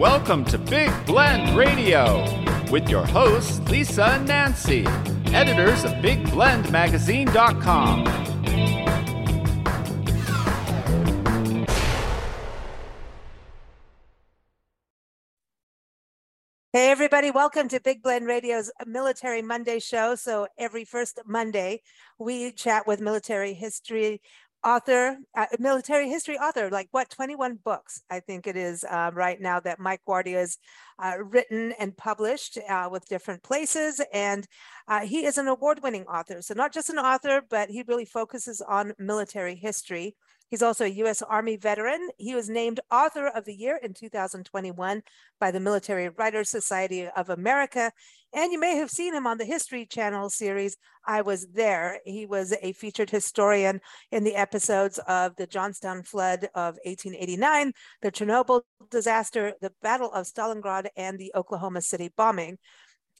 Welcome to Big Blend Radio with your hosts, Lisa and Nancy, editors of BigBlendMagazine.com. Hey, everybody, welcome to Big Blend Radio's Military Monday show. So, every first Monday, we chat with military history author, uh, military history author, like what, 21 books, I think it is uh, right now that Mike Guardia has uh, written and published uh, with different places. And uh, he is an award winning author. So, not just an author, but he really focuses on military history. He's also a U.S. Army veteran. He was named Author of the Year in 2021 by the Military Writers Society of America. And you may have seen him on the History Channel series, I Was There. He was a featured historian in the episodes of the Johnstown flood of 1889, the Chernobyl disaster, the Battle of Stalingrad, and the Oklahoma City bombing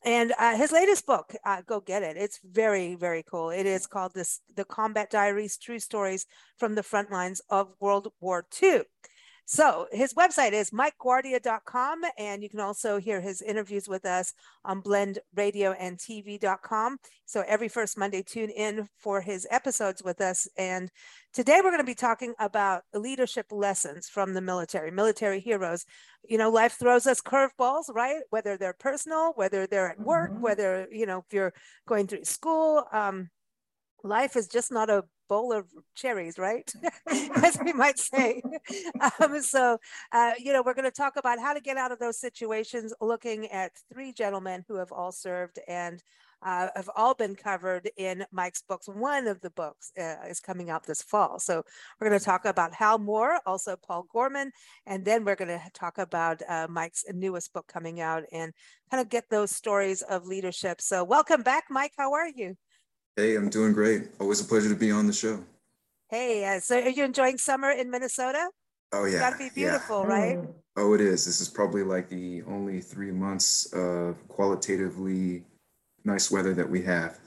and uh, his latest book uh, go get it. It's very very cool. It is called this the combat diaries true stories from the front lines of world war ii so his website is mikeguardia.com, and you can also hear his interviews with us on blendradioandtv.com. So every first Monday, tune in for his episodes with us. And today we're going to be talking about leadership lessons from the military, military heroes. You know, life throws us curveballs, right? Whether they're personal, whether they're at work, mm-hmm. whether, you know, if you're going through school. Um, life is just not a bowl of cherries, right? As we might say. Um, so, uh, you know, we're going to talk about how to get out of those situations, looking at three gentlemen who have all served and uh, have all been covered in Mike's books. One of the books uh, is coming out this fall. So we're going to talk about Hal Moore, also Paul Gorman, and then we're going to talk about uh, Mike's newest book coming out and kind of get those stories of leadership. So welcome back, Mike. How are you? Hey, I'm doing great. Always a pleasure to be on the show. Hey, uh, so are you enjoying summer in Minnesota? Oh yeah, gotta be beautiful, yeah. right? Oh, it is. This is probably like the only three months of qualitatively nice weather that we have.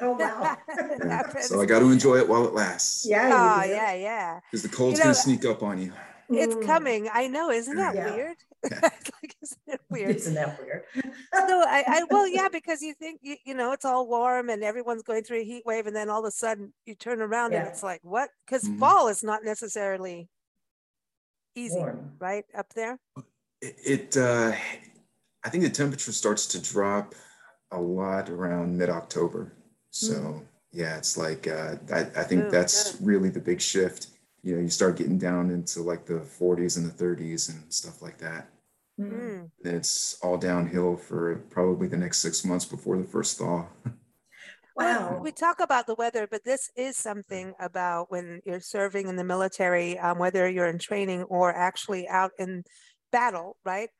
Oh wow! yeah. So I got to enjoy it while it lasts. Yeah. Oh yeah, yeah. Because the cold's you know, gonna sneak up on you. It's mm. coming. I know. Isn't that yeah. weird? like, isn't it weird? Isn't that weird? so I, I, well, yeah, because you think you, you know it's all warm and everyone's going through a heat wave, and then all of a sudden you turn around yeah. and it's like what? Because mm-hmm. fall is not necessarily easy, warm. right up there. It, it uh, I think the temperature starts to drop a lot around mid-October. So mm. yeah, it's like uh, I, I think Ooh, that's good. really the big shift you know, you start getting down into like the 40s and the 30s and stuff like that. Mm. it's all downhill for probably the next six months before the first thaw. Wow. Well, we talk about the weather, but this is something about when you're serving in the military, um, whether you're in training or actually out in battle, right?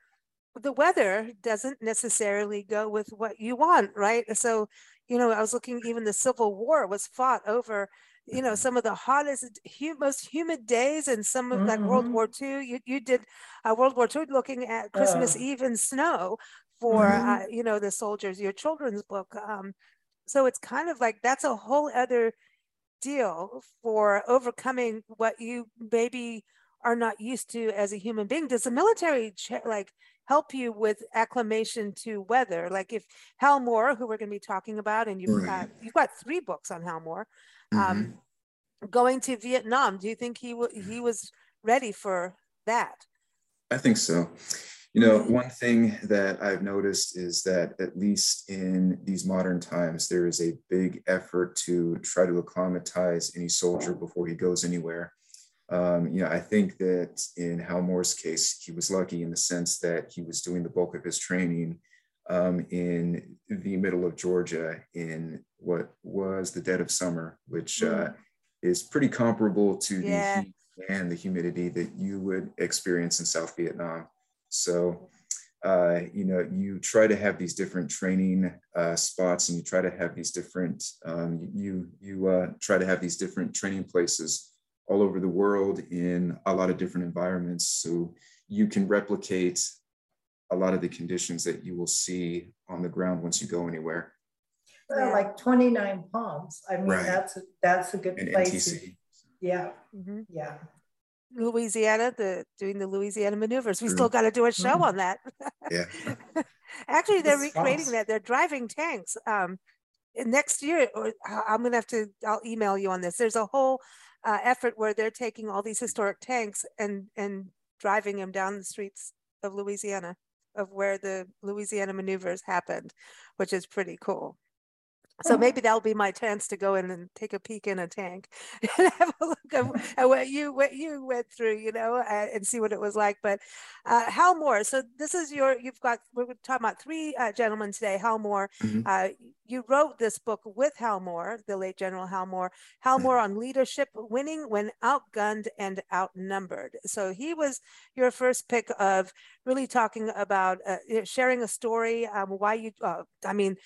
The weather doesn't necessarily go with what you want, right? So, you know, I was looking, even the Civil War was fought over you know some of the hottest most humid days and some of mm-hmm. like world war ii you, you did uh, world war ii looking at christmas uh, eve in snow for mm-hmm. uh, you know the soldiers your children's book um, so it's kind of like that's a whole other deal for overcoming what you maybe are not used to as a human being does the military like help you with acclimation to weather like if hal moore who we're going to be talking about and you've got you've got three books on hal moore mm-hmm. um, going to Vietnam. Do you think he w- he was ready for that? I think so. You know, one thing that I've noticed is that at least in these modern times, there is a big effort to try to acclimatize any soldier before he goes anywhere. Um, you know, I think that in Hal Moore's case, he was lucky in the sense that he was doing the bulk of his training um, in the middle of Georgia in what was the dead of summer, which uh, mm. is pretty comparable to yeah. the heat and the humidity that you would experience in South Vietnam. So, uh, you know, you try to have these different training uh, spots, and you try to have these different um, you you uh, try to have these different training places all over the world in a lot of different environments, so you can replicate a lot of the conditions that you will see on the ground once you go anywhere. Well, like 29 Palms. I mean, right. that's a, that's a good and place. NTC. Yeah, mm-hmm. yeah. Louisiana, the doing the Louisiana maneuvers. We True. still got to do a show mm-hmm. on that. yeah. Actually, they're recreating that. They're driving tanks. Um, next year, or I'm gonna have to. I'll email you on this. There's a whole uh, effort where they're taking all these historic tanks and and driving them down the streets of Louisiana, of where the Louisiana maneuvers happened, which is pretty cool. So mm-hmm. maybe that'll be my chance to go in and take a peek in a tank and have a look at, at what you what you went through, you know, uh, and see what it was like. But uh, Hal Moore, so this is your you've got we're talking about three uh, gentlemen today. Hal Moore, mm-hmm. uh, you wrote this book with Hal Moore, the late General Hal Moore. Hal Moore on leadership, winning when outgunned and outnumbered. So he was your first pick of really talking about uh, sharing a story, um, why you. Uh, I mean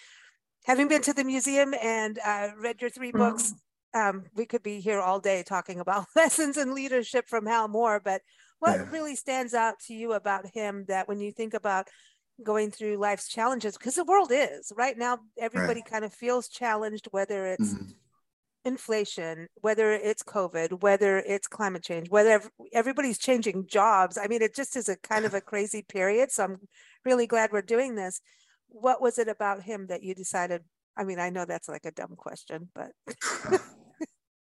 having been to the museum and uh, read your 3 mm-hmm. books, um, we could be here all day talking about lessons in leadership from Hal Moore. But what yeah. really stands out to you about him that when you think about going through life's challenges, because the world is right now, everybody right. kind of feels challenged, whether it's mm-hmm. inflation, whether it's COVID, whether it's climate change, whether everybody's changing jobs. I mean, it just is a kind of a crazy period. So I'm really glad we're doing this what was it about him that you decided? I mean, I know that's like a dumb question, but.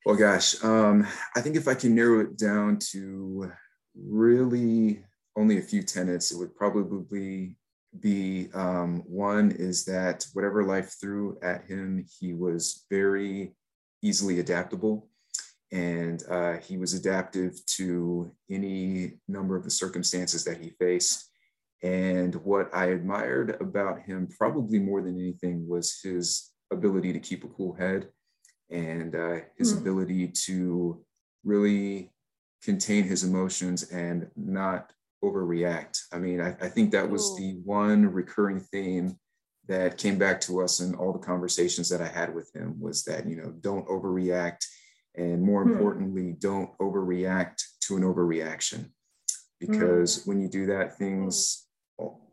well, gosh, um, I think if I can narrow it down to really only a few tenets, it would probably be um, one is that whatever life threw at him, he was very easily adaptable. And uh, he was adaptive to any number of the circumstances that he faced. And what I admired about him, probably more than anything, was his ability to keep a cool head and uh, his mm ability to really contain his emotions and not overreact. I mean, I, I think that was Ooh. the one recurring theme that came back to us in all the conversations that I had with him was that, you know, don't overreact. And more mm importantly, don't overreact to an overreaction. Because mm when you do that, things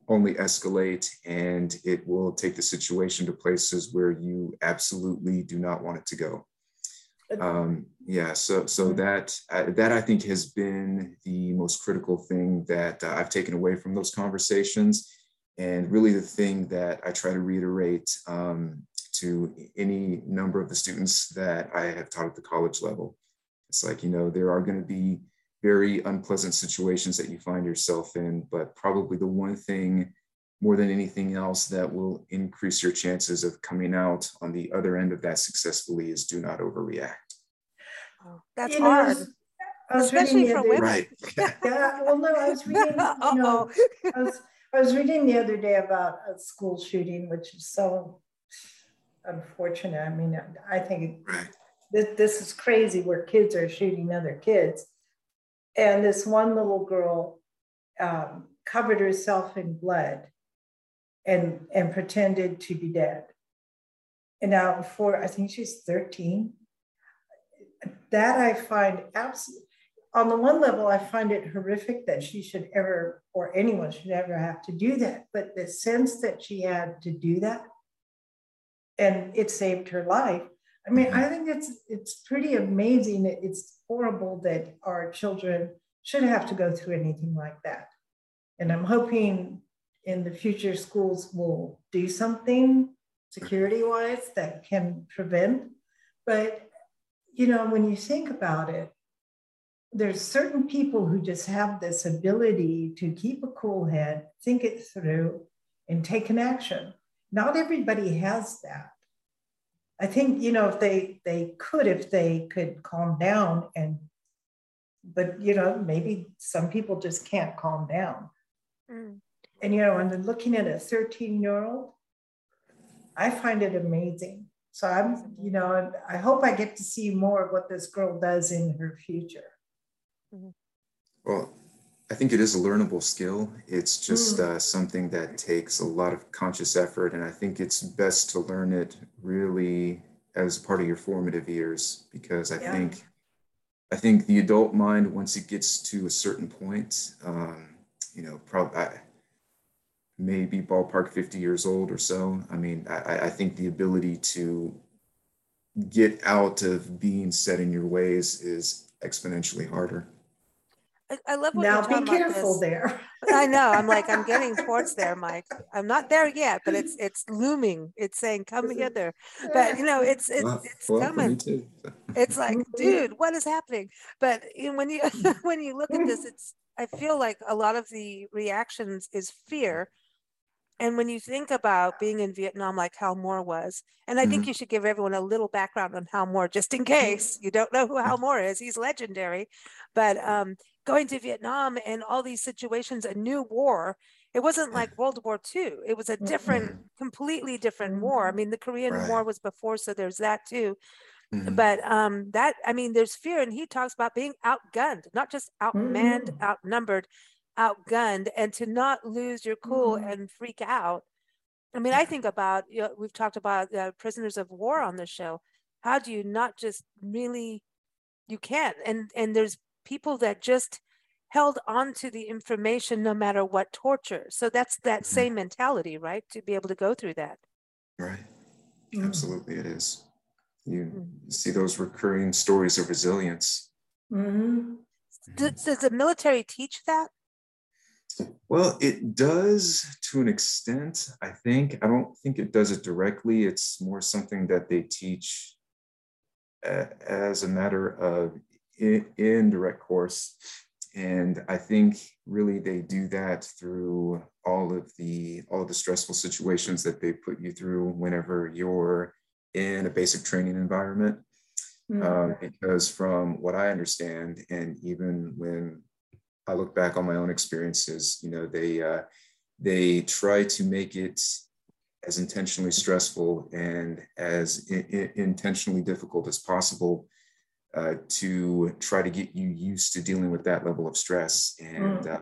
only escalate and it will take the situation to places where you absolutely do not want it to go. Um, yeah, so so mm-hmm. that uh, that I think has been the most critical thing that uh, I've taken away from those conversations, and really the thing that I try to reiterate um, to any number of the students that I have taught at the college level. It's like you know there are going to be very unpleasant situations that you find yourself in, but probably the one thing more than anything else that will increase your chances of coming out on the other end of that successfully is do not overreact. Oh, that's you hard. Know, I was, especially for women. Right. yeah. Well, no, I was reading. You know, I was, I was reading the other day about a school shooting, which is so unfortunate. I mean, I think right. this, this is crazy where kids are shooting other kids. And this one little girl um, covered herself in blood and, and pretended to be dead. And now, for I think she's 13, that I find absolutely, on the one level, I find it horrific that she should ever, or anyone should ever have to do that. But the sense that she had to do that and it saved her life I mean, mm-hmm. I think it's it's pretty amazing. It's horrible that our children should have to go through anything like that. And I'm hoping in the future schools will do something security wise that can prevent. But you know, when you think about it, there's certain people who just have this ability to keep a cool head, think it through, and take an action. Not everybody has that. I think you know if they they could if they could calm down and but you know maybe some people just can't calm down. Mm. And you know, and then looking at a 13 year old, I find it amazing So I'm, you know, I hope I get to see more of what this girl does in her future. Mm-hmm. Well, I think it is a learnable skill. It's just mm. uh, something that takes a lot of conscious effort. And I think it's best to learn it really as part of your formative years because I yeah. think I think the adult mind, once it gets to a certain point, um, you know, probably maybe ballpark 50 years old or so. I mean, I, I think the ability to get out of being set in your ways is exponentially harder. I, I love what now you're be careful there. I know. I'm like, I'm getting towards there, Mike. I'm not there yet, but it's it's looming. It's saying, come hither. But you know, it's it's well, it's well, coming. It's like, dude, what is happening? But you know, when you when you look at this, it's I feel like a lot of the reactions is fear. And when you think about being in Vietnam, like Hal Moore was, and I mm-hmm. think you should give everyone a little background on Hal Moore, just in case you don't know who Hal Moore is. He's legendary. But um, going to Vietnam and all these situations, a new war. It wasn't like World War II. It was a different, mm-hmm. completely different war. I mean, the Korean right. War was before, so there's that too. Mm-hmm. But um, that, I mean, there's fear, and he talks about being outgunned, not just outmanned, mm-hmm. outnumbered, outgunned, and to not lose your cool mm-hmm. and freak out. I mean, I think about, you know, we've talked about uh, prisoners of war on the show. How do you not just really, you can't, and and there's people that just held on to the information no matter what torture. So that's that mm-hmm. same mentality, right? To be able to go through that. Right. Mm-hmm. Absolutely, it is. You mm-hmm. see those recurring stories of resilience. Mm-hmm. Does, does the military teach that? Well, it does to an extent, I think. I don't think it does it directly. It's more something that they teach uh, as a matter of in, in direct course. And I think really they do that through all of the all the stressful situations that they put you through whenever you're in a basic training environment. Mm-hmm. Um, because from what I understand, and even when I look back on my own experiences, you know, they uh, they try to make it as intentionally stressful and as I- I intentionally difficult as possible uh, to try to get you used to dealing with that level of stress. And mm. uh,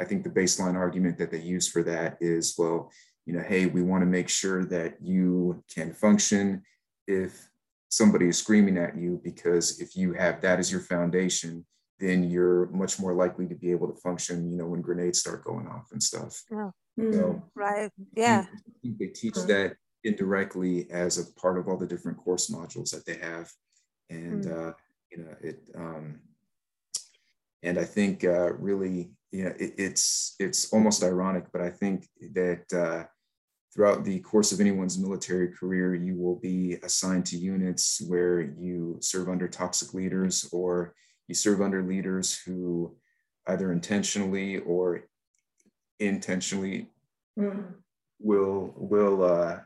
I think the baseline argument that they use for that is, well, you know, hey, we want to make sure that you can function if somebody is screaming at you, because if you have that as your foundation, then you're much more likely to be able to function, you know, when grenades start going off and stuff. Oh. So, right. Yeah. I think they teach that indirectly as a part of all the different course modules that they have. And mm. uh, you know it um, and i think uh, really you know it, it's it's almost ironic but i think that uh, throughout the course of anyone's military career you will be assigned to units where you serve under toxic leaders or you serve under leaders who either intentionally or intentionally mm. will will uh,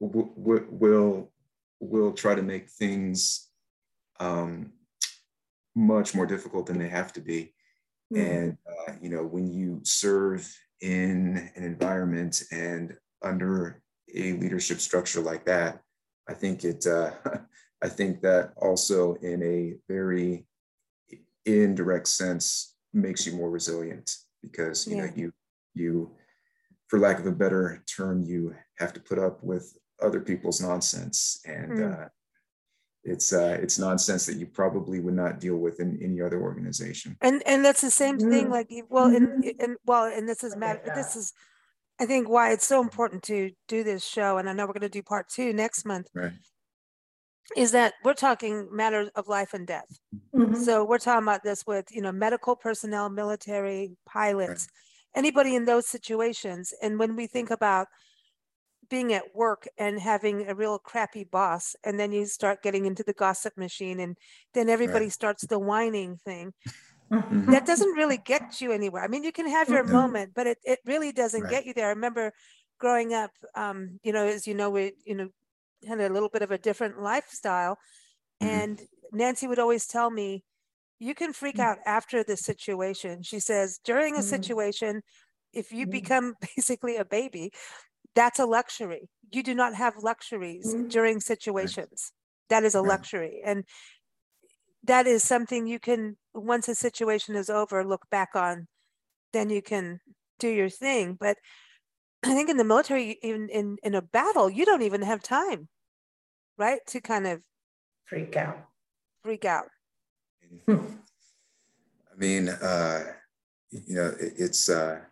will will will try to make things um, much more difficult than they have to be. Mm. And, uh, you know, when you serve in an environment and under a leadership structure like that, I think it, uh, I think that also in a very indirect sense makes you more resilient because, you yeah. know, you, you, for lack of a better term, you have to put up with other people's nonsense and, mm. uh, it's uh, it's nonsense that you probably would not deal with in any other organization. And and that's the same thing. Mm-hmm. Like well, and mm-hmm. and well, and this is matter. This is, I think, why it's so important to do this show. And I know we're going to do part two next month. Right. Is that we're talking matters of life and death. Mm-hmm. So we're talking about this with you know medical personnel, military pilots, right. anybody in those situations. And when we think about being at work and having a real crappy boss and then you start getting into the gossip machine and then everybody right. starts the whining thing mm-hmm. that doesn't really get you anywhere i mean you can have your mm-hmm. moment but it, it really doesn't right. get you there i remember growing up um, you know as you know we you know had a little bit of a different lifestyle mm-hmm. and nancy would always tell me you can freak mm. out after the situation she says during a mm-hmm. situation if you mm-hmm. become basically a baby that's a luxury. You do not have luxuries mm-hmm. during situations. That is a luxury. And that is something you can, once a situation is over, look back on, then you can do your thing. But I think in the military, even in, in a battle, you don't even have time, right? To kind of freak out. Freak out. I mean, uh, you know, it, it's, uh,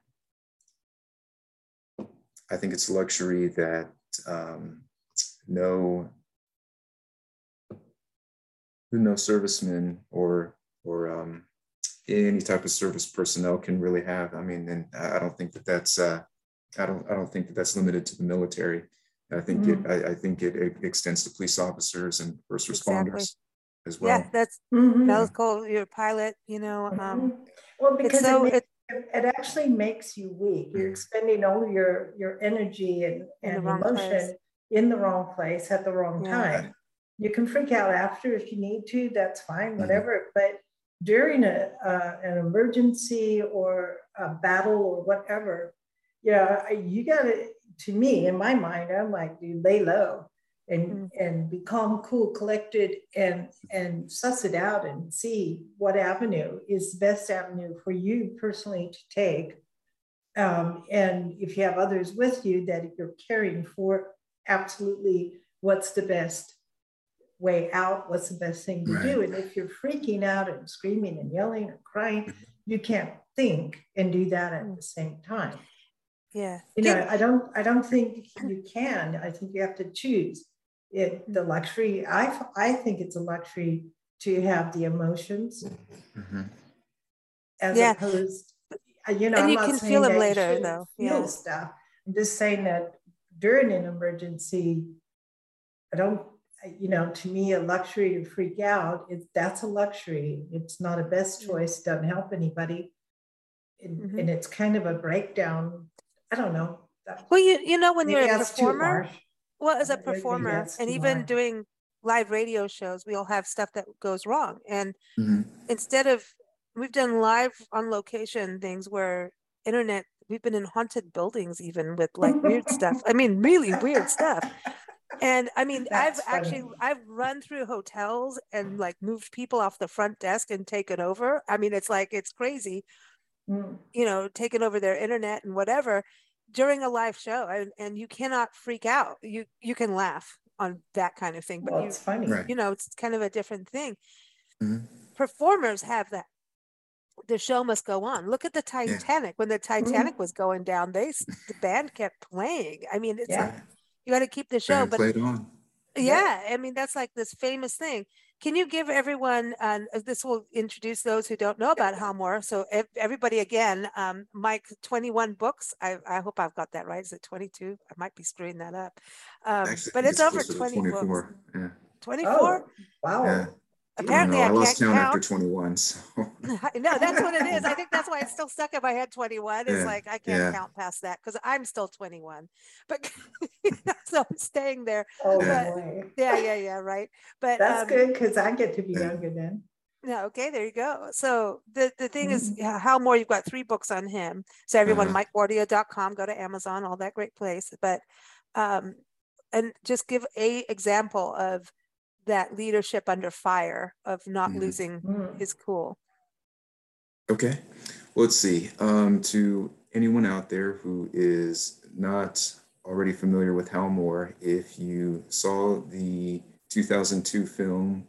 I think it's a luxury that um, no no servicemen or or um, any type of service personnel can really have. I mean, and I don't think that that's uh, I don't I don't think that that's limited to the military. I think mm-hmm. it I, I, think it, it, extends to police officers and first responders exactly. as well. Yeah, that's mm-hmm. medical. Your pilot, you know. Um, mm-hmm. well, because so, it, it actually makes you weak. You're mm. expending all your your energy and, and emotion place. in the wrong place at the wrong yeah. time. You can freak out after if you need to. That's fine, mm-hmm. whatever. Mm-hmm. But during a, uh, an emergency or a battle or whatever, yeah, you got to. To me, in my mind, I'm like, dude, lay low and mm-hmm. and be calm, cool, collected, and and suss it out and see what avenue is the best avenue for you personally to take. Um, and if you have others with you that you're caring for, absolutely, what's the best way out? What's the best thing to right. do? And if you're freaking out and screaming and yelling and crying, mm-hmm. you can't think and do that at the same time. Yeah. You know, I don't I don't think you can. I think you have to choose it the luxury i i think it's a luxury to have the emotions mm-hmm. as yeah. opposed uh, you know and I'm you can feel them later though. feel stuff. I'm just saying that during an emergency i don't you know to me a luxury to freak out is that's a luxury. It's not a best choice doesn't help anybody. And, mm-hmm. and it's kind of a breakdown. I don't know. Well you you know when you're a performer well as a performer and even doing live radio shows we all have stuff that goes wrong and mm-hmm. instead of we've done live on location things where internet we've been in haunted buildings even with like weird stuff i mean really weird stuff and i mean That's i've funny. actually i've run through hotels and like moved people off the front desk and taken over i mean it's like it's crazy mm. you know taking over their internet and whatever during a live show and, and you cannot freak out you you can laugh on that kind of thing but well, you, it's funny right. you know it's kind of a different thing mm-hmm. performers have that the show must go on look at the titanic yeah. when the mm-hmm. titanic mm-hmm. was going down they the band kept playing i mean it's yeah. like you got to keep the show band but played on. yeah i mean that's like this famous thing can you give everyone, uh, this will introduce those who don't know about Hal Moore. So everybody again, um, Mike, 21 books. I, I hope I've got that right. Is it 22? I might be screwing that up. Um, Actually, but it's, it's over 20 books. Yeah. 24? Oh, wow. Yeah. Apparently, I, I lost count, count, after 21. So. no, that's what it is. I think that's why it's still stuck in my head 21. It's yeah, like I can't yeah. count past that because I'm still 21. But so I'm staying there. Oh, but, yeah, yeah, yeah, right. But that's um, good because I get to be younger then. Yeah, okay, there you go. So the, the thing mm-hmm. is, yeah, Hal Moore, you've got three books on him. So everyone, mm-hmm. MikeGuardia.com, go to Amazon, all that great place. But um, and just give a example of that leadership under fire of not mm losing mm his cool. Okay, well, let's see. Um, to anyone out there who is not already familiar with Hal Moore, if you saw the 2002 film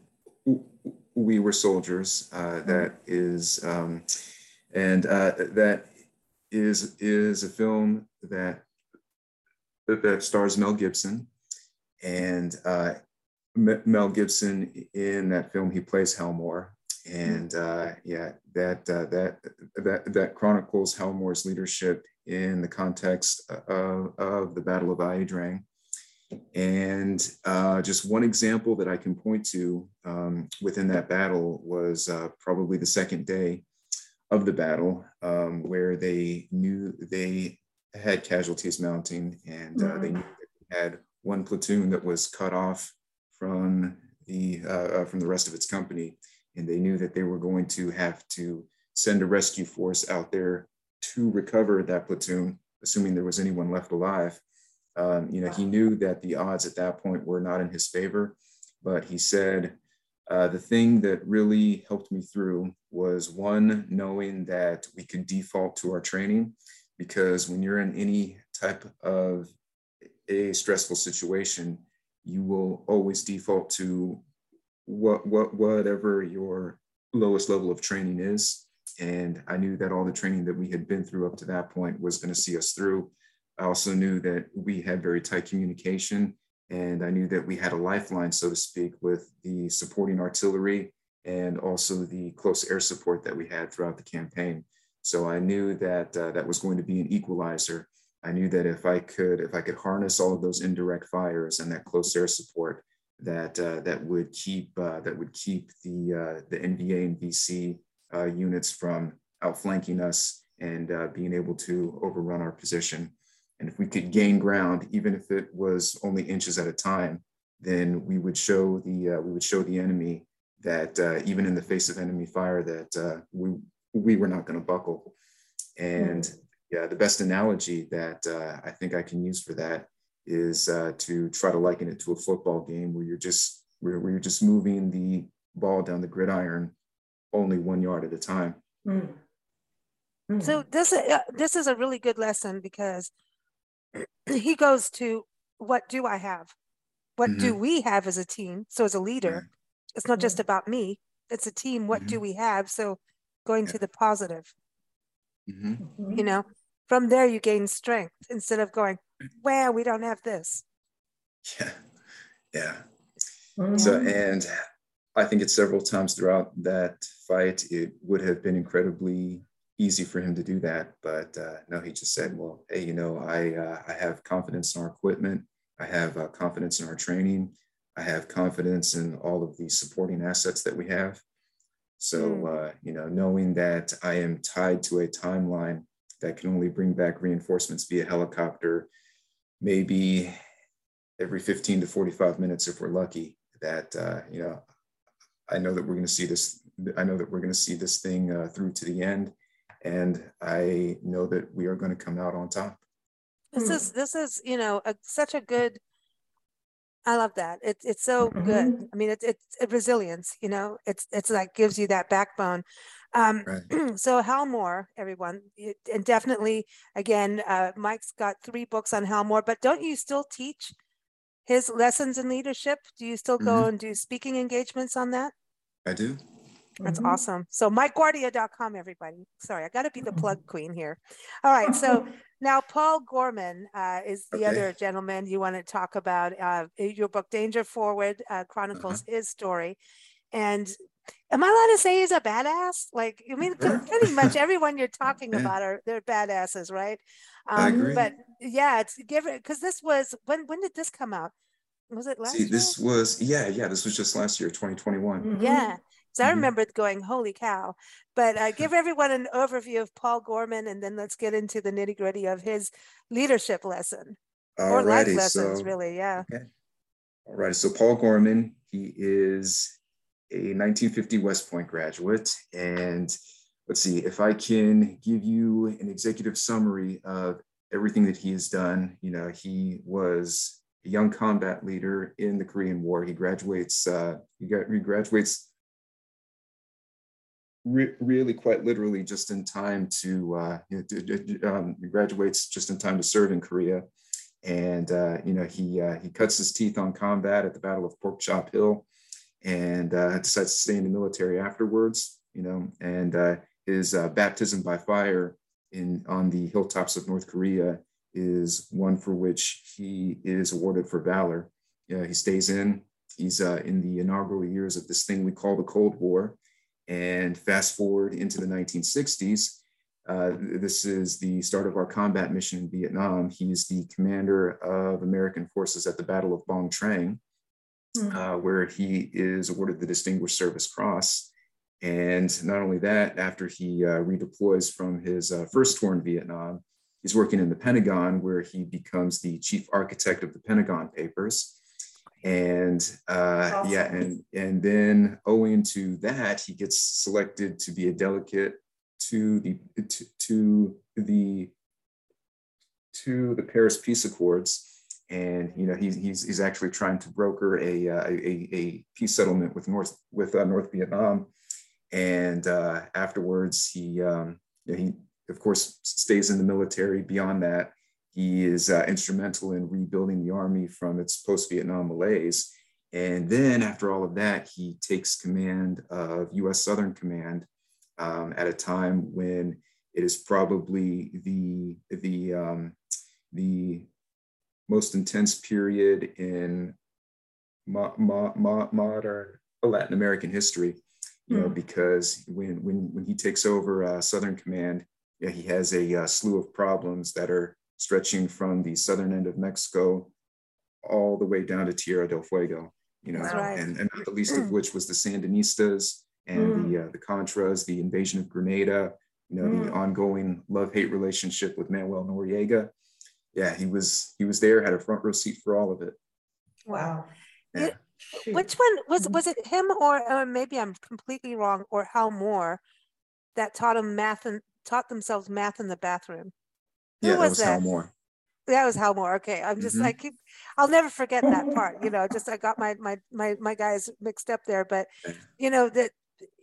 We Were Soldiers, uh, mm that is, um, and uh, that is is a film that that stars Mel Gibson, and uh, Mel Gibson in that film, he plays Hal Moore, and uh, yeah, that uh, that that that chronicles Hal Moore's leadership in the context of, of the Battle of Ia Drang. And uh, just one example that I can point to um, within that battle was uh, probably the second day of the battle, um, where they knew they had casualties mounting, and uh, mm-hmm. knew they had one platoon that was cut off from the uh, uh, from the rest of its company, and they knew that they were going to have to send a rescue force out there to recover that platoon, assuming there was anyone left alive. Um, you know, he knew that the odds at that point were not in his favor, but he said, uh, the thing that really helped me through was one, knowing that we could default to our training, because when you're in any type of a stressful situation, you will always default to what, what, whatever your lowest level of training is. And I knew that all the training that we had been through up to that point was going to see us through. I also knew that we had very tight communication and I knew that we had a lifeline, so to speak, with the supporting artillery and also the close air support that we had throughout the campaign. So I knew that uh, that was going to be an equalizer. I knew that if I could, if I could harness all of those indirect fires and that close air support, that uh, that would keep uh, that would keep the uh, the NVA and VC uh, units from outflanking us and uh, being able to overrun our position. And if we could gain ground, even if it was only inches at a time, then we would show the uh, we would show the enemy that even in the face of enemy fire, that we we were not going to buckle. And mm. Yeah, the best analogy that uh, I think I can use for that is uh, to try to liken it to a football game where you're just where, where you're just moving the ball down the gridiron only one yard at a time. Mm. Mm. So this uh, this is a really good lesson because he goes to what do I have? What mm-hmm. do we have as a team? So as a leader, it's not just about me. It's a team. What mm-hmm. do we have? So going yeah. to the positive. Mm-hmm. You know, from there you gain strength instead of going, well, we don't have this. Yeah. Yeah. So and I think it's several times throughout that fight, it would have been incredibly easy for him to do that. But uh, no, he just said, well, hey, you know, I, uh, I have confidence in our equipment. I have uh, confidence in our training. I have confidence in all of the supporting assets that we have. So, mm. you know, knowing that I am tied to a timeline that can only bring back reinforcements via helicopter, maybe every 15 to 45 minutes if we're lucky, that, uh, you know, I know that we're going to see this. I know that we're going to see this thing uh, through to the end and I know that we are going to come out on top. This is this is you know a, such a good. I love that. It's it's so mm-hmm. good. I mean, it's it's resilience. You know, it's it's like gives you that backbone. Um, right. so Hal Moore, everyone, and definitely again, uh, Mike's got three books on Hal Moore. But don't you still teach his lessons in leadership? Do you still go mm-hmm. and do speaking engagements on that? I do. That's mm-hmm. awesome. So MikeGuardia.com, everybody. Sorry, I got to be the plug queen here. All right. So now Paul Gorman uh, is the okay. other gentleman you want to talk about. Uh, your book, Danger Forward, uh, chronicles uh-huh. his story. And am I allowed to say he's a badass? Like, I mean, pretty much everyone you're talking yeah. about are they're badasses, right? Um, I agree. But yeah, it's give it because this was when when did this come out? Was it last? See, year? this was yeah, yeah. This was just last year, 2021. Mm-hmm. Yeah. So I mm-hmm. remember going, holy cow. But uh, give everyone an overview of Paul Gorman and then let's get into the nitty gritty of his leadership lesson Alrighty, or life lessons, so, really. Yeah. Okay. All right. So Paul Gorman, he is a 1950 West Point graduate. And let's see if I can give you an executive summary of everything that he has done. You know, he was a young combat leader in the Korean War. He graduates, uh, he, got, he graduates re- really quite literally just in time to, uh, you know, um, graduates just in time to serve in Korea. And, uh, you know, he, uh, he cuts his teeth on combat at the Battle of Pork Chop Hill and uh, decides to stay in the military afterwards, you know, and uh, his uh, baptism by fire in on the hilltops of North Korea is one for which he is awarded for valor. he stays in. He's uh, in the inaugural years of this thing we call the Cold War, and fast forward into the 1960s, uh, this is the start of our combat mission in Vietnam. He's the commander of American forces at the Battle of Bong Trang, mm. uh, where he is awarded the Distinguished Service Cross. And not only that, after he uh, redeploys from his uh, first tour in Vietnam, he's working in the Pentagon, where he becomes the chief architect of the Pentagon Papers and uh, awesome. yeah and and then owing to that he gets selected to be a delegate to the to, to the to the paris peace accords and you know he's he's, he's actually trying to broker a, uh, a, a peace settlement with North with uh, North Vietnam, and uh, afterwards he um, you know, he of course stays in the military. Beyond that, he is uh, instrumental in rebuilding the army from its post Vietnam malaise. And then after all of that, he takes command of U.S. Southern Command um, at a time when it is probably the the um, the most intense period in mo- mo- mo- modern Latin American history. You know, hmm. because when when when he takes over uh, Southern Command, yeah, he has a uh, slew of problems that are stretching from the southern end of Mexico all the way down to Tierra del Fuego. You know, right. and, and not the least of hmm. which was the Sandinistas and mm. the uh, the Contras, the invasion of Grenada, you know, mm. the ongoing love hate relationship with Manuel Noriega. Yeah, he was he was there, had a front row seat for all of it. Wow. Yeah. It, which one was mm-hmm. was it him or, or maybe I'm completely wrong or Hal Moore that taught him math and taught themselves math in the bathroom? Who yeah, was that was that? Hal Moore. That was Hal Moore. Okay, I'm just mm-hmm. like I'll never forget that part. You know, just I got my my my my guys mixed up there, but you know that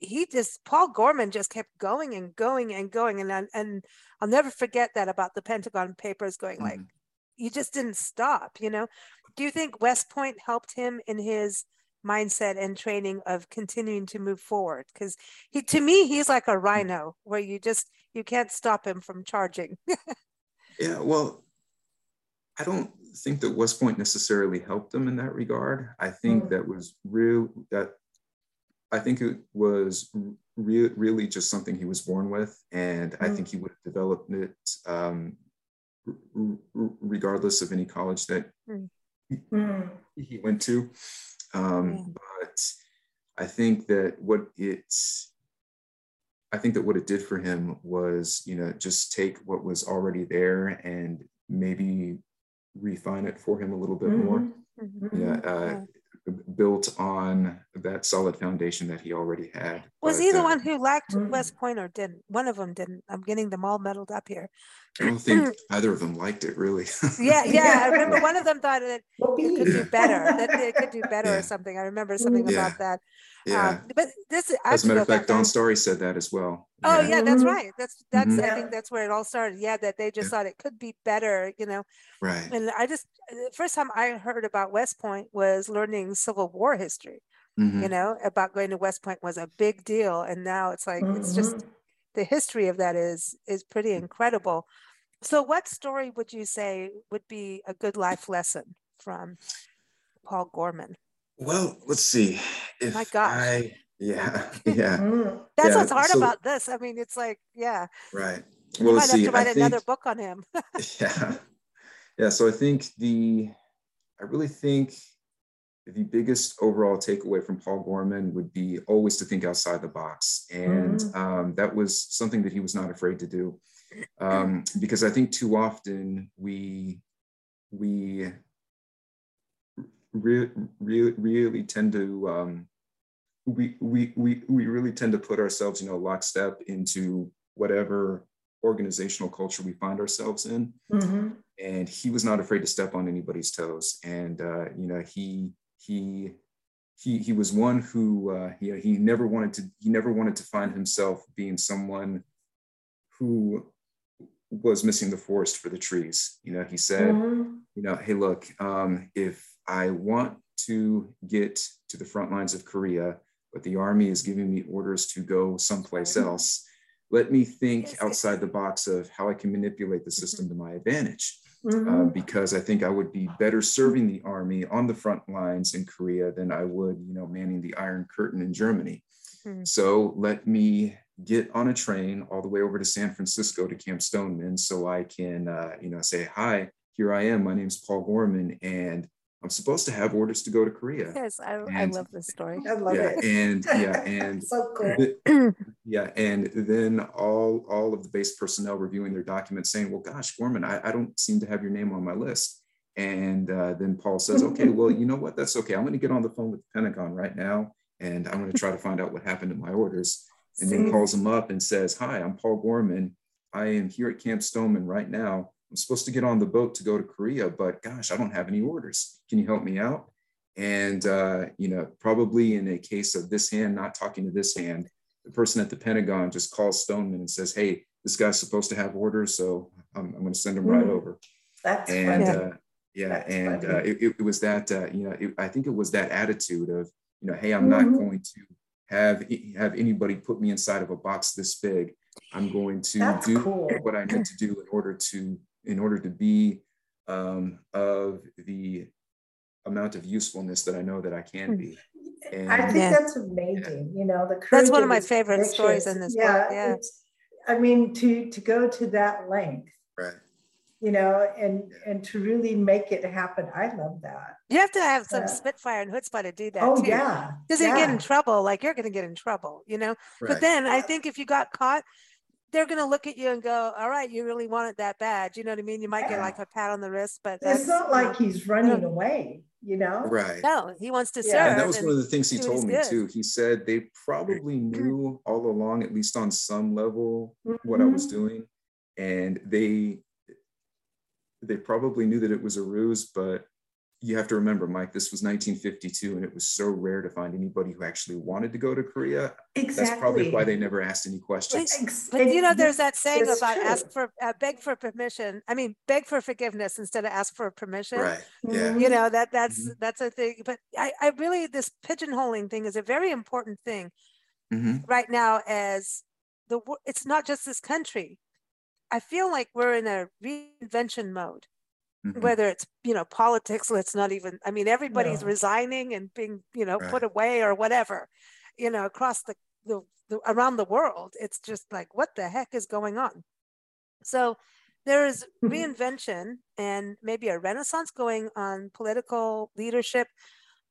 he just Paul Gorman just kept going and going and going and and I'll never forget that about the Pentagon Papers going like mm-hmm. you just didn't stop you know do you think West Point helped him in his mindset and training of continuing to move forward because he to me he's like a mm. rhino where you just you can't stop him from charging yeah well I don't think that West Point necessarily helped him in that regard. I think mm. that was real that I think it was re- really just something he was born with, and mm. I think he would have developed it um, r- r- regardless of any college that mm. he, he, went to. Um, But I think that what it's I think that what it did for him was, you know, just take what was already there and maybe refine it for him a little bit mm-hmm. more. Mm-hmm. Yeah, uh, built on that solid foundation that he already had. Was but, he the uh, one who liked mm. West Point or didn't? One of them didn't. I'm getting them all muddled up here. I don't think either of them liked it really. yeah, yeah. I remember one of them thought that it could do better, that it could do better yeah. or something. I remember something yeah. about that. Yeah. Um, but this, as a matter of fact, Donn Starry said that as well. Oh yeah, yeah that's mm-hmm. right. That's that's. Mm-hmm. I think that's where it all started. Yeah, that they just yeah. thought it could be better. You know. Right. And I just the first time I heard about West Point was learning Civil War history. Mm-hmm. You know, about going to West Point was a big deal, and now it's like it's just mm-hmm. the history of that is is pretty incredible. So, what story would you say would be a good life lesson from Paul Gorman? Well, let's see. If My gosh. I, yeah, yeah. Mm. That's yeah. what's hard so, about this. I mean, it's like, yeah. Right. Well, have to write I another think, book on him. yeah. Yeah. So I think the, I really think the biggest overall takeaway from Paul Gorman would be always to think outside the box. And mm-hmm. um, that was something that he was not afraid to do. Um, because I think too often we, we re- re- really tend to um, we, we we we really tend to put ourselves you know lockstep into whatever organizational culture we find ourselves in mm-hmm. and he was not afraid to step on anybody's toes and uh, you know he he he he was one who uh, he, he never wanted to he never wanted to find himself being someone who was missing the forest for the trees you know he said mm-hmm. you know hey look um, if I want to get to the front lines of Korea, but the army is giving me orders to go someplace else. Let me think outside the box of how I can manipulate the mm-hmm. system to my advantage. Mm-hmm. Uh, because I think I would be better serving the army on the front lines in Korea than I would, you know, manning the Iron Curtain in Germany. Mm-hmm. So let me get on a train all the way over to San Francisco to Camp Stoneman so I can, uh, you know, say, hi, here I am. My name's Paul Gorman, and I'm supposed to have orders to go to Korea. Yes, I, and, I love this story. I love yeah, it. And yeah, and so cool. yeah, and then all all of the base personnel reviewing their documents saying, "Well, gosh, Gorman, I, I don't seem to have your name on my list." And uh, then Paul says, "Okay, well, you know what? That's okay. I'm going to get on the phone with the Pentagon right now, and I'm going to try to find out what happened to my orders." And then calls him up and says, "Hi, I'm Paul Gorman. I am here at Camp Stoneman right now." I'm supposed to get on the boat to go to Korea, but gosh, I don't have any orders. Can you help me out? And, uh, you know, probably in a case of this hand not talking to this hand, the person at the Pentagon just calls Stoneman and says, Hey, this guy's supposed to have orders, so I'm, I'm going to send him right mm. over. That's and uh, yeah, That's and uh, it, it, was that uh, you know it, I think it was that attitude of you know, hey, I'm mm-hmm. not going to have have anybody put me inside of a box this big. I'm going to That's do cool. what I need to do in order to in order to be um, of the amount of usefulness that I know that I can be. And, I think yeah. that's amazing. Yeah. You know, the that's one of my favorite stories in this yeah, book. Yeah, I mean, to to go to that length, right? You know, and and to really make it happen. I love that. You have to have some spitfire and chutzpah to do that. Oh too. yeah, because yeah. you get in trouble. Like you're going to get in trouble. You know. Right. But then I think if you got caught, they're going to look at you and go, all right, you really want it that bad. You know what I mean? You might yeah. get like a pat on the wrist, but it's not like he's running away, you know? Right. No, he wants to yeah. serve. And that was one of the things he told me good. too. He said they probably knew all along, at least on some level, mm-hmm. what I was mm-hmm. doing. And they, they probably knew that it was a ruse, but you have to remember, Mike, this was 1952, and it was so rare to find anybody who actually wanted to go to Korea. Exactly. That's probably why they never asked any questions. But, but you know, there's that saying about true. ask for, uh, beg for permission. I mean, beg for forgiveness instead of ask for permission. Right. Yeah. You know that that's mm-hmm. that's a thing. But I, I really this pigeonholing thing is a very important thing mm-hmm. right now. As the it's not just this country. I feel like we're in a reinvention mode mm-hmm. whether it's you know politics let's not even i mean everybody's no. resigning and being you know right. put away or whatever you know across the, the, the around the world it's just like what the heck is going on so there is mm-hmm. reinvention and maybe a renaissance going on political leadership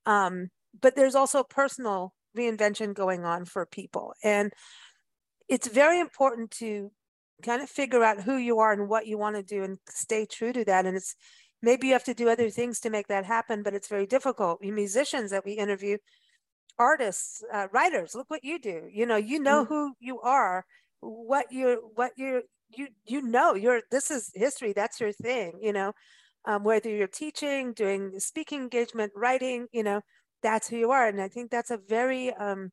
um, but there's also personal reinvention going on for people and it's very important to kind of figure out who you are and what you want to do and stay true to that. And it's maybe you have to do other things to make that happen, but it's very difficult. You musicians that we interview, artists, uh, writers, look what you do. You know, you know mm. who you are, what you're, what you're, you you know you're this is history that's your thing you know um, whether you're teaching doing speaking engagement writing you know that's who you are and i think that's a very um,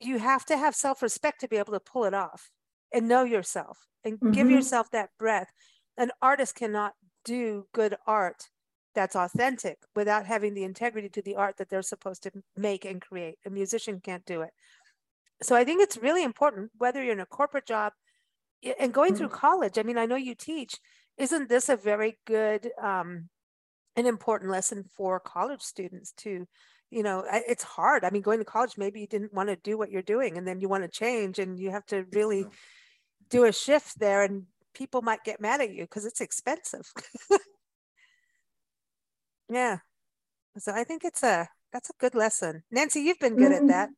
you have to have self-respect to be able to pull it off and know yourself and mm-hmm. give yourself that breath. An artist cannot do good art that's authentic without having the integrity to the art that they're supposed to make and create. A musician can't do it. So I think it's really important whether you're in a corporate job and going mm-hmm. through college. I mean, I know you teach. Isn't this a very good, um, an important lesson for college students to, you know, it's hard. I mean, going to college, maybe you didn't want to do what you're doing, and then you want to change, and you have to really do a shift there and people might get mad at you because it's expensive. yeah. So I think it's a that's a good lesson. Nancy, you've been good mm-hmm. at that.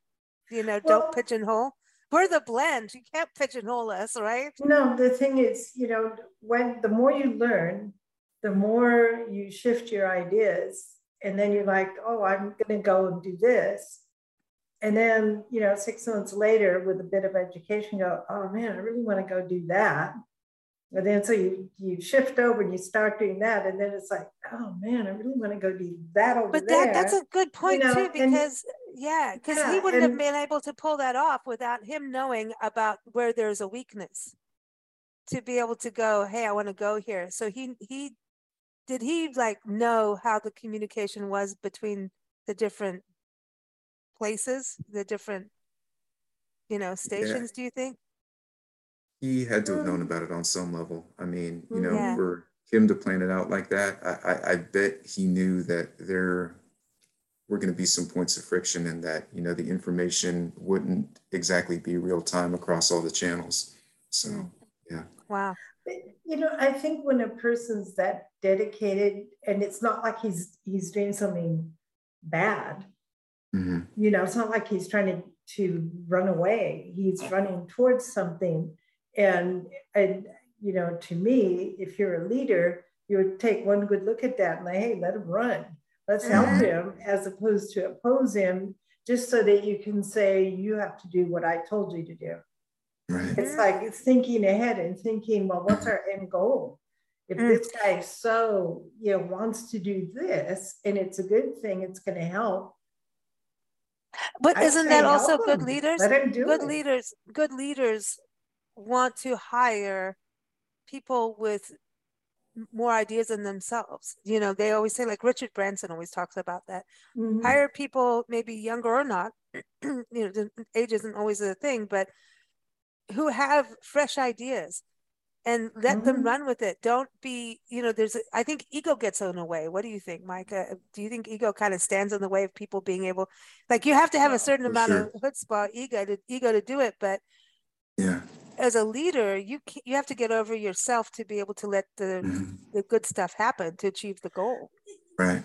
You know, well, don't pigeonhole. We're the blend. You can't pigeonhole us, right? No, the thing is, you know, when the more you learn, the more you shift your ideas. And then you're like, oh, I'm gonna go and do this and then you know six months later with a bit of education go oh man i really want to go do that. And then so you you shift over and you start doing that and then it's like oh man i really want to go do that over but that, that's a good point you know, too because and, yeah because yeah, he wouldn't and, have been able to pull that off without him knowing about where there's a weakness to be able to go hey i want to go here. So he he did he like know how the communication was between the different places, the different, you know, stations, yeah. do you think? He had to have known about it on some level. I mean, you know, yeah. for him to plan it out like that, I, I, I bet he knew that there were going to be some points of friction and that, you know, the information wouldn't exactly be real time across all the channels. So, mm. yeah. Wow. You know, I think when a person's that dedicated and it's not like he's he's doing something bad, Mm-hmm. You know, it's not like he's trying to, to run away. He's running towards something. And, and, you know, to me, if you're a leader, you would take one good look at that and like, hey, let him run. Let's help mm-hmm. him as opposed to oppose him, just so that you can say, you have to do what I told you to do. Right. It's like it's thinking ahead and thinking, well, what's our end goal? If mm. this guy so you know wants to do this and it's a good thing, it's going to help. But I isn't that also good him. leaders? good it. leaders, good leaders want to hire people with more ideas than themselves. You know, they always say, like Richard Branson always talks about that. Mm-hmm. Hire people, maybe younger or not. you know, age isn't always a thing, but who have fresh ideas and let mm-hmm. them run with it. Don't be, you know, there's, a, I think ego gets in the way. What do you think, Micah? Do you think ego kind of stands in the way of people being able, like, you have to have a certain amount sure. of chutzpah, ego to ego to do it, but yeah, as a leader, you you have to get over yourself to be able to let the mm-hmm. the good stuff happen to achieve the goal. Right.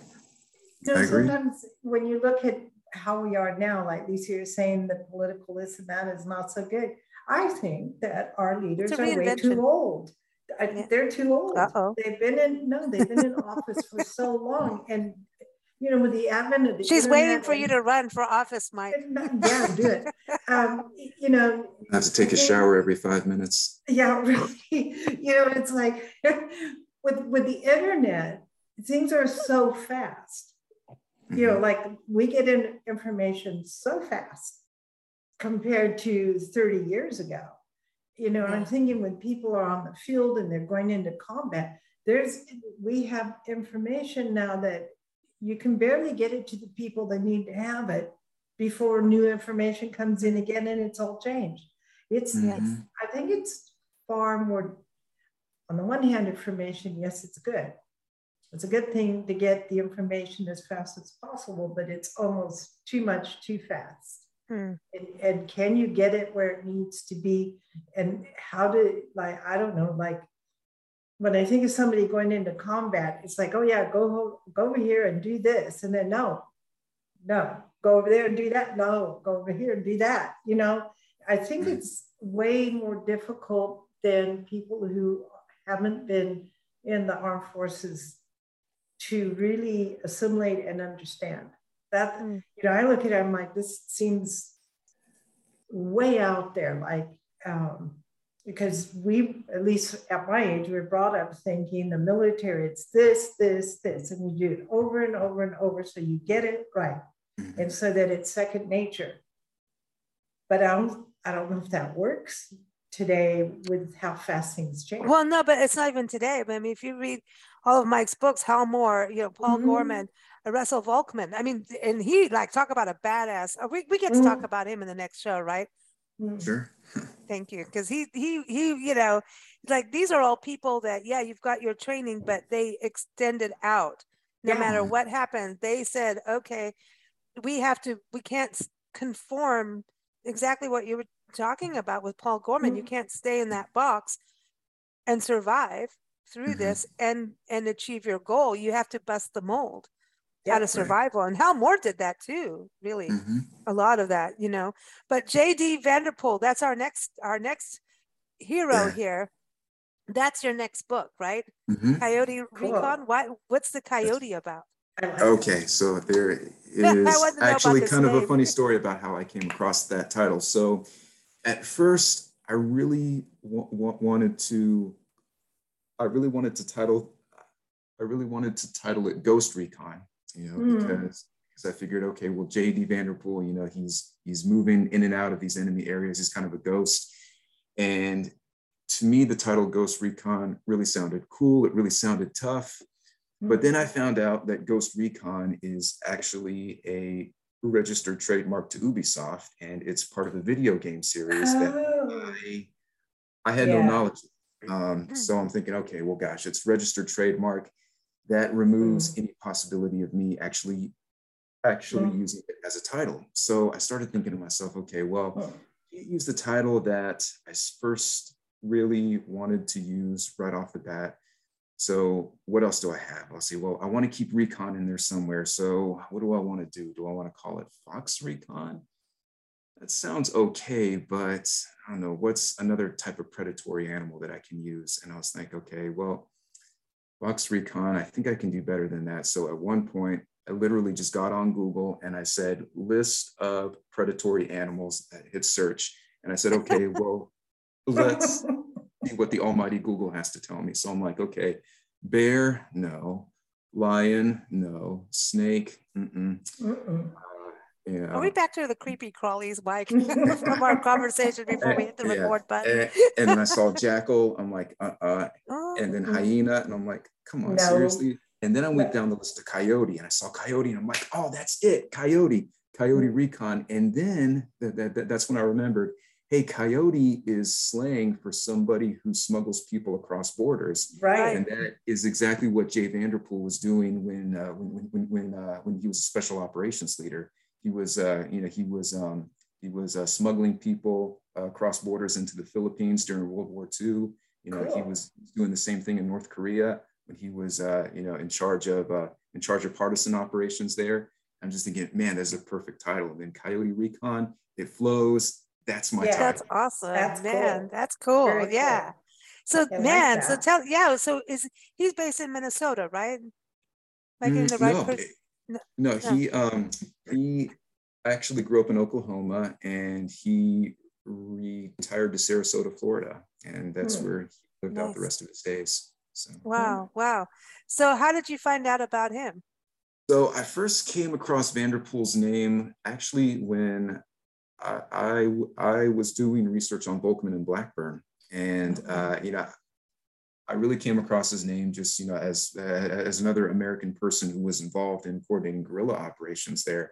So I agree. sometimes when you look at how we are now, like Lisa, you're saying the political this and that is not so good. I think that our leaders are way too old. Yeah. They're too old. Uh-oh. They've been in no, they've been in office for so long, and you know, with the advent of the she's waiting for you to run for office, Mike. Yeah, do it. Um, you know, I have to take a shower every five minutes. Yeah, really. You know, it's like with with the internet, things are so fast. You know, mm-hmm. like we get in information so fast compared to 30 years ago. You know, and I'm thinking when people are on the field and they're going into combat, there's we have information now that you can barely get it to the people that need to have it before new information comes in again and it's all changed. It's, mm-hmm. it's I think it's far more on the one hand, information, yes, it's good. It's a good thing to get the information as fast as possible, but it's almost too much too fast. Hmm. And, and can you get it where it needs to be? And how to, like, I don't know, like when I think of somebody going into combat, it's like, oh yeah, go go over here and do this, and then no, no, go over there and do that. No, go over here and do that. You know, I think hmm. it's way more difficult than people who haven't been in the armed forces to really assimilate and understand. That mm. you know, I look at it, I'm like, this seems way out there. Like, um, because we, at least at my age, we are brought up thinking the military, it's this, this, this, and you do it over and over and over so you get it right, mm-hmm. and so that it's second nature. But I don't, I don't know if that works today with how fast things change. Well, no, but it's not even today. But I mean, if you read all of Mike's books, Hal Moore, you know, Paul mm-hmm. Gorman, Russell Volckmann. I mean, and he like talk about a badass. Uh, we, we get to mm. talk about him in the next show, right? Mm. Sure. Thank you. Because he he he, you know, like these are all people that, yeah, you've got your training, but they extended out. No yeah. matter what happened, they said, okay, we have to, we can't conform exactly what you were talking about with Paul Gorman. Mm. You can't stay in that box and survive through mm-hmm. this and and achieve your goal. You have to bust the mold out of survival. Right. And Hal Moore did that too, really. Mm-hmm. A lot of that, you know. But JD Vanderpool, that's our next our next hero yeah. here. That's your next book, right? Mm-hmm. Coyote cool. Recon. What what's the coyote about? Okay, so there is actually kind name. of a funny story about how I came across that title. So at first, I really w- w- wanted to, I really wanted to title, I really wanted to title it Ghost Recon you know, mm. because because I figured, okay, well, J.D. Vanderpool, you know, he's he's moving in and out of these enemy areas. He's kind of a ghost, and to me, the title Ghost Recon really sounded cool. It really sounded tough. But then I found out that Ghost Recon is actually a registered trademark to Ubisoft, and it's part of a video game series oh. that I I had yeah. no knowledge. Um, hmm. so I'm thinking, okay, well, gosh, it's registered trademark that removes mm. any possibility of me actually actually mm. using it as a title. So I started thinking to myself, okay, well, oh. use the title that I first really wanted to use right off the bat. So what else do I have? I'll say, well, I want to keep recon in there somewhere. So what do I want to do? Do I want to call it Fox Recon? That sounds okay, but I don't know, what's another type of predatory animal that I can use? And I was like, okay, well, Fox Recon, I think I can do better than that. So at one point, I literally just got on Google and I said, list of predatory animals, that hit search. And I said, okay, well, let's see what the almighty Google has to tell me. So I'm like, okay, bear, no. Lion, no. Snake, mm-mm. Are we back to the creepy crawlies, Mike, from our conversation before we hit the yeah. record button? and, and, then I saw jackal. I'm like, uh, uh oh. And then hyena, and I'm like, come on, no. seriously. And then I went down the list of coyote, and I saw coyote, and I'm like, oh, that's it, coyote, coyote mm. recon. And then that, that, that's when I remembered, hey, coyote is slang for somebody who smuggles people across borders. Right. And that is exactly what Jay Vanderpool was doing when uh, when when when, uh, when he was a special operations leader he was, uh, you know, he was um, he was uh, smuggling people uh, across borders into the Philippines during World War II. You know, cool. he was doing the same thing in North Korea when he was, uh, you know, in charge of uh, in charge of partisan operations there. I'm just thinking, man, that's a perfect title. And then Coyote Recon, it flows. That's my yeah, title. That's awesome, that's man. Cool. That's cool. Very yeah. Cool. So I man, like so tell yeah. So is he's based in Minnesota, right? Like mm, in the right no, person? No, no, he um he actually grew up in Oklahoma and he retired to Sarasota, Florida, and that's hmm. where he lived nice. out the rest of his days. So wow, wow. So how did you find out about him? So I first came across Vanderpool's name actually when I, I, I was doing research on Volckmann and Blackburn, and mm-hmm. uh, you know I really came across his name just, you know, as, uh, as another American person who was involved in coordinating guerrilla operations there.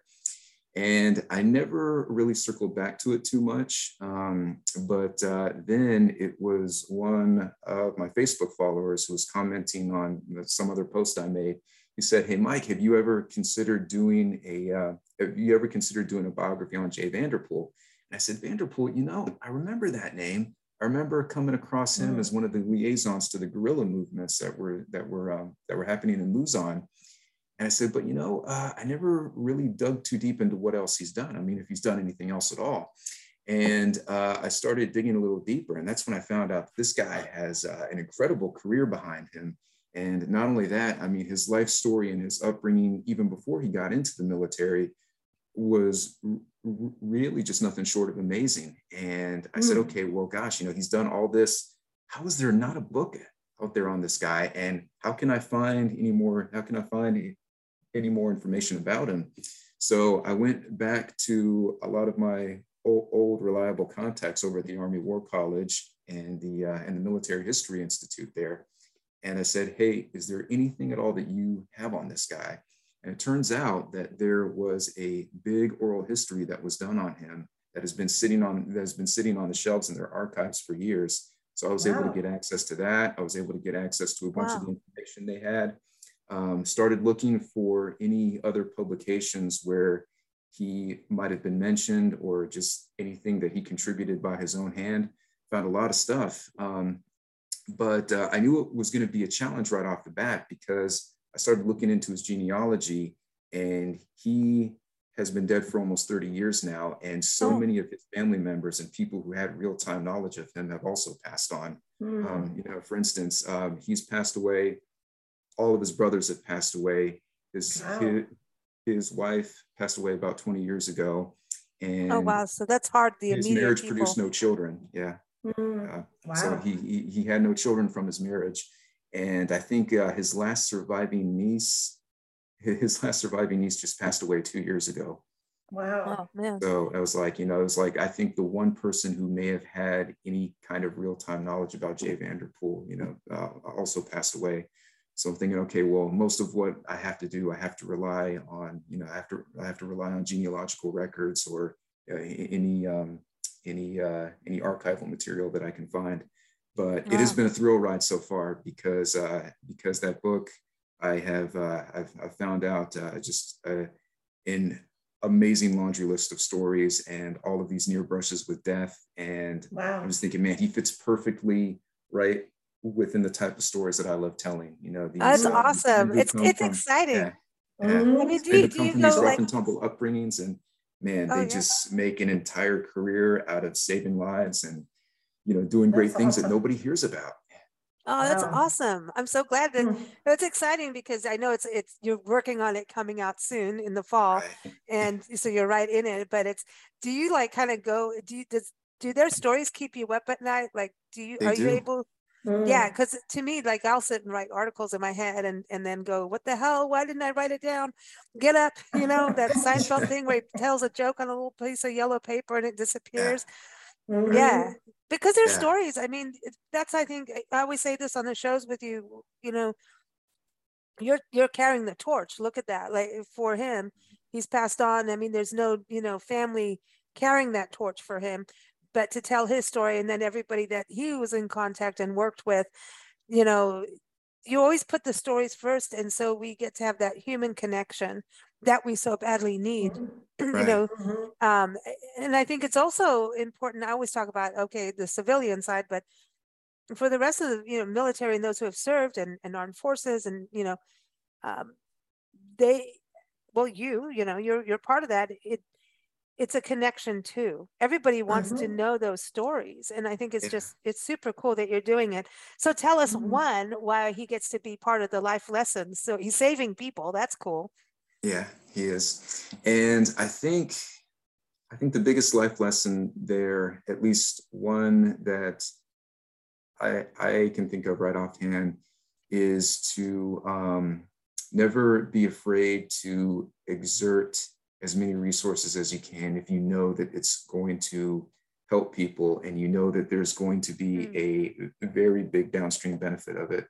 And I never really circled back to it too much. Um, but uh, then it was one of my Facebook followers who was commenting on some other post I made. He said, Hey, Mike, have you ever considered doing a, uh, have you ever considered doing a biography on Jay Vanderpool? And I said, Vanderpool, you know, I remember that name. I remember coming across him mm. as one of the liaisons to the guerrilla movements that were that were um, that were happening in Luzon. And I said, but you know, uh, I never really dug too deep into what else he's done. I mean, if he's done anything else at all. And uh, I started digging a little deeper, and that's when I found out this guy has uh, an incredible career behind him. And not only that, I mean, his life story and his upbringing, even before he got into the military, was really just nothing short of amazing. And I mm. said, hmm. okay, well, gosh, you know, he's done all this. How is there not a book out there on this guy? And how can I find any more? How can I find any, any more information about him? So I went back to a lot of my old, old reliable contacts over at the Army War College and the uh, and the Military History Institute there, and I said, "Hey, is there anything at all that you have on this guy?" And it turns out that there was a big oral history that was done on him that has been sitting on that has been sitting on the shelves in their archives for years. So I was wow. able to get access to that. I was able to get access to a bunch wow. of the information they had. Um, started looking for any other publications where he might have been mentioned or just anything that he contributed by his own hand. Found a lot of stuff. Um, but uh, I knew it was going to be a challenge right off the bat because I started looking into his genealogy, and he has been dead for almost 30 years now. And so oh. many of his family members and people who had real time knowledge of him have also passed on. Mm. Um, you know, for instance, um, he's passed away. All of his brothers have passed away. His, wow. his, his wife passed away about 20 years ago. And oh wow! So that's hard. The his marriage people. produced no children. Yeah. Mm. Uh, wow. So he, he he had no children from his marriage, and I think uh, his last surviving niece, his last surviving niece just passed away two years ago. Wow. Oh, man. So I was like, you know, it was like, I think the one person who may have had any kind of real time knowledge about Jay Vanderpool, you know, uh, also passed away. So I'm thinking, okay, well, most of what I have to do, I have to rely on, you know, I have to, I have to rely on genealogical records or uh, any, um, any, uh, any archival material that I can find but wow. it has been a thrill ride so far because uh, because that book I have uh, I've, I've, found out uh, just uh, an amazing laundry list of stories and all of these near brushes with death and wow. I was thinking man he fits perfectly right within the type of stories that I love telling you know these, that's uh, awesome it's it's from, exciting yeah. Mm-hmm. I mean, do you, do you know, rough like... and tumble upbringings and man oh, they yeah. just make an entire career out of saving lives and you know, doing great that's things awesome. that nobody hears about. Oh, that's wow. awesome. I'm so glad that mm. it's exciting because I know it's it's you're working on it coming out soon in the fall. Right. And so you're right in it. But it's do you like kind of go do you does do their stories keep you up at night? Like, do you, They are do. you able? Mm. Yeah, because to me, like I'll sit and write articles in my head and and then go, what the hell? Why didn't I write it down? Get up, you know, that Seinfeld thing where he tells a joke on a little piece of yellow paper and it disappears. Mhm. Yeah, because there's Yeah. stories. I mean, that's I think I always say this on the shows with you. You know, you're you're carrying the torch. Look at that. Like for him, he's passed on. I mean, there's no you know family carrying that torch for him, but to tell his story and then everybody that he was in contact and worked with, you know, you always put the stories first, and so we get to have that human connection that we so badly need. you Right. know, Mhm. um, and I think it's also important. I always talk about okay, the civilian side, but for the rest of the you know military and those who have served and, and armed forces and you know, um, they, well, you you know you're you're part of that. It it's a connection too. Everybody wants to Mhm. know those stories, and I think it's Yeah. just it's super cool that you're doing it. So tell us Mhm. one why he gets to be part of the life lessons. So he's saving people. That's cool. Yeah, he is. And I think I think the biggest life lesson there, at least one that I I can think of right offhand, is to um, never be afraid to exert as many resources as you can if you know that it's going to help people and you know that there's going to be a very big downstream benefit of it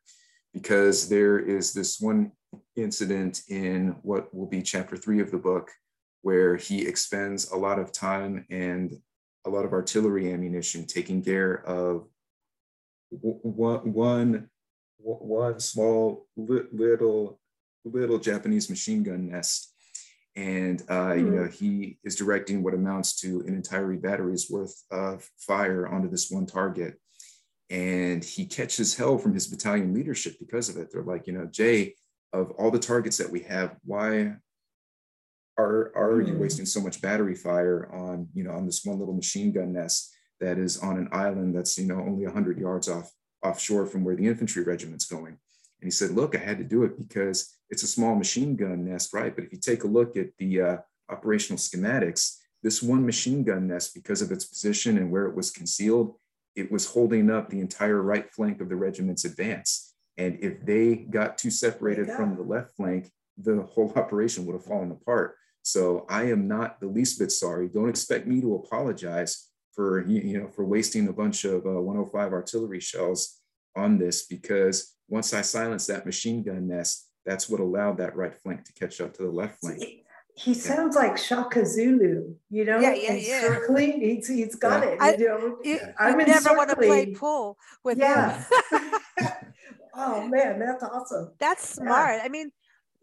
because there is this one incident in what will be chapter three of the book where he expends a lot of time and a lot of artillery ammunition taking care of one, one, one small little little Japanese machine gun nest. And uh, you know he is directing what amounts to an entire battery's worth of fire onto this one target, and he catches hell from his battalion leadership because of it. They're like, you know, Jay, of all the targets that we have, why are are you Hmm. wasting so much battery fire on you know on this one little machine gun nest that is on an island that's you know only 100 yards off offshore from where the infantry regiment's going? And he said look i had to do it because it's a small machine gun nest right? But if you take a look at the uh, operational schematics this one machine gun nest because of its position and where it was concealed it was holding up the entire right flank of the regiment's advance and if they got too separated from the left flank the whole operation would have fallen apart so I am not the least bit sorry. Don't expect me to apologize for you you know for wasting a bunch of uh, 105 artillery shells on this because once I silenced that machine gun nest, that's what allowed that right flank to catch up to the left flank. He sounds like Shaka Zulu, you know? Yeah, yeah, in yeah. circling. He's, he's got Yeah. it. I- you know? You, I'm you in never want to play pool with Yeah. him. oh man, that's awesome. That's Yeah. smart. I mean,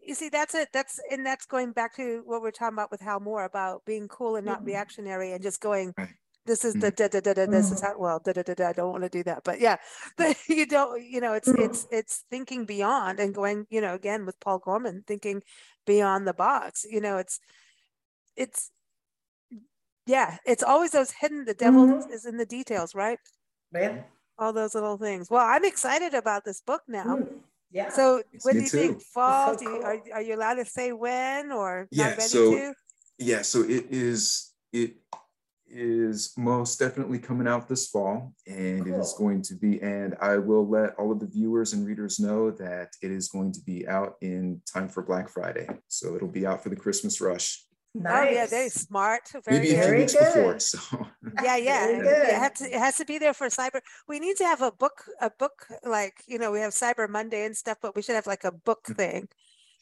you see, that's it. That's and that's going back to what we're talking about with Hal Moore about being cool and not Mhm. reactionary and just going. Right. This is the da da da da. This is Mhm. how. Well, da da da da. I don't want to do that, but yeah, but you don't. You know, it's Mhm. it's it's thinking beyond and going. You know, again with Paul Gorman, thinking beyond the box. You know, it's it's yeah, it's always those hidden. The devil Mhm. is in the details, right? Man. All those little things. Well, I'm excited about this book now. Mm, Yeah. So Yes, when me do you think fall? so do you, are, cool. are you allowed to say when or Yeah, not ready so- to? Yeah, so it is it is most definitely coming out this fall and it is going to be and I will let all of the viewers and readers know that it is going to be out in time for Black Friday. So it'll be out for the Christmas rush. Oh yeah, very smart. Very Maybe a few good. Very weeks before. So Yeah, yeah. Very It, has to, it has to be there for cyber. We need to have a book, a book like you know we have Cyber Monday and stuff, but we should have like a book Mm-hmm. thing.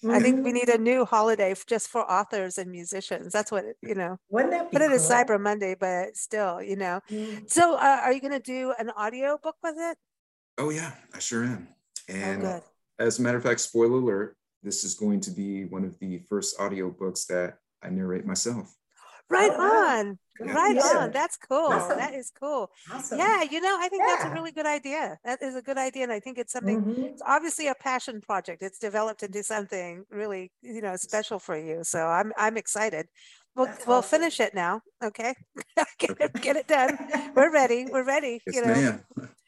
I think we need a new holiday just for authors and musicians. That's what you know. Wouldn't that be Put it as cool? Cyber Monday, but still, you know. Mm. So, uh, are you going to do an audio book with it? Oh yeah, I sure am. Oh, And good. as a matter of fact, spoiler alert, this is going to be one of the first audio books that I narrate myself. Right Oh, on, Good right for you. on. That's cool. Awesome. That is cool. Awesome. Yeah, you know, I think that's a really good idea. That is a good idea. And I think it's something, Mhm. it's obviously a passion project. It's developed into something really, you know, special for you. So I'm, I'm excited. We'll, That's we'll awesome. finish it now. Okay. get, it, get it done. We're ready. We're ready. Yes, you know, ma'am.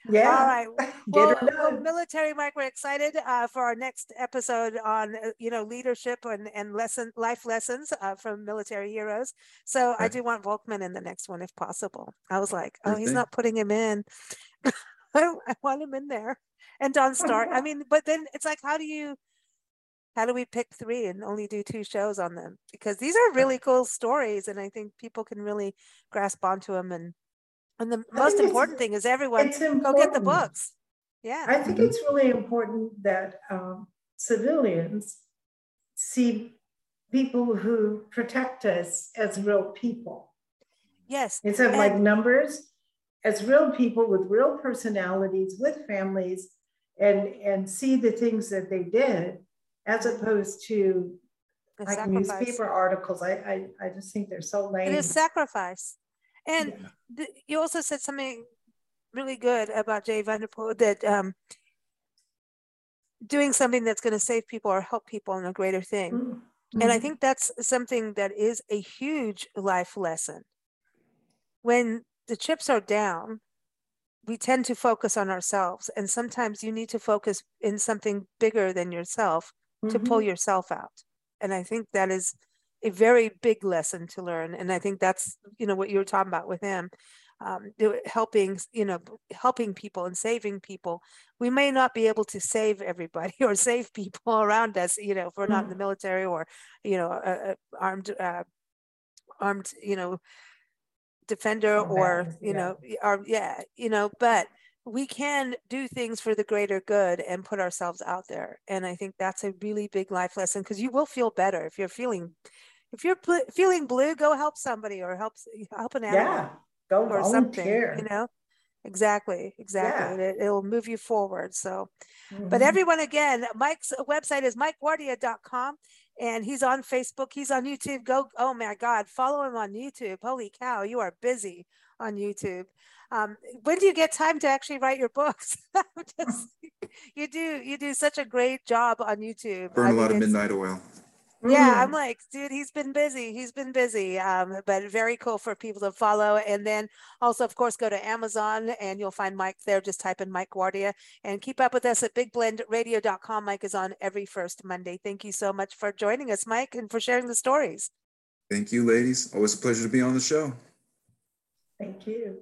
Yeah. All right. Well, well, military Mike, we're excited uh, for our next episode on uh, you know leadership and and lesson life lessons uh, from military heroes. So right. I do want Volckmann in the next one if possible. I was like, oh, he's not putting him in. I, I want him in there. And Donn Starry. I mean, but then it's like, how do you? How do we pick three and only do two shows on them? Because these are really cool stories, and I think people can really grasp onto them and and the I most important thing is everyone go get the books. Yeah. I think it's really important that um, civilians see people who protect us as real people. Yes. Instead of and, like numbers, as real people with real personalities, with families, and and see the things that they did, as opposed to like sacrifice. newspaper articles. I, I I just think they're so lame. It is sacrifice. And yeah. you also said something really good about Jay Vanderpool that um, doing something that's going to save people or help people in a greater thing. Mm-hmm. And I think that's something that is a huge life lesson. When the chips are down, we tend to focus on ourselves. And sometimes you need to focus in something bigger than yourself mm-hmm. to pull mm-hmm. yourself out. And I think that is a very big lesson to learn. And I think that's, you know, what you were talking about with him, um, helping, you know, helping people and saving people. We may not be able to save everybody or save people around us, you know, if we're not in the mm. military or, you know, uh, armed, uh, armed, you know, defender or, you yeah. know, or, yeah, you know, but we can do things for the greater good and put ourselves out there and i think that's a really big life lesson because you will feel better if you're feeling if you're pl- feeling blue go help somebody or help help an animal yeah go or volunteer. something you know exactly exactly yeah. it, will move you forward so mm-hmm. but everyone again mike's website is mikeguardia.com and he's on facebook he's on youtube go oh my god follow him on youtube holy cow you are busy on youtube um, when do you get time to actually write your books? Just, you do you do such a great job on YouTube. Burn I a lot of midnight oil. Yeah, I'm like, dude, he's been busy. He's been busy. Um, but very cool for people to follow. And then also, of course, go to Amazon and you'll find Mike there. Just type in Mike Guardia and keep up with us at bigblendradio.com. Mike is on every first Monday. Thank you so much for joining us, Mike, and for sharing the stories. Thank you, ladies. Always a pleasure to be on the show. Thank you.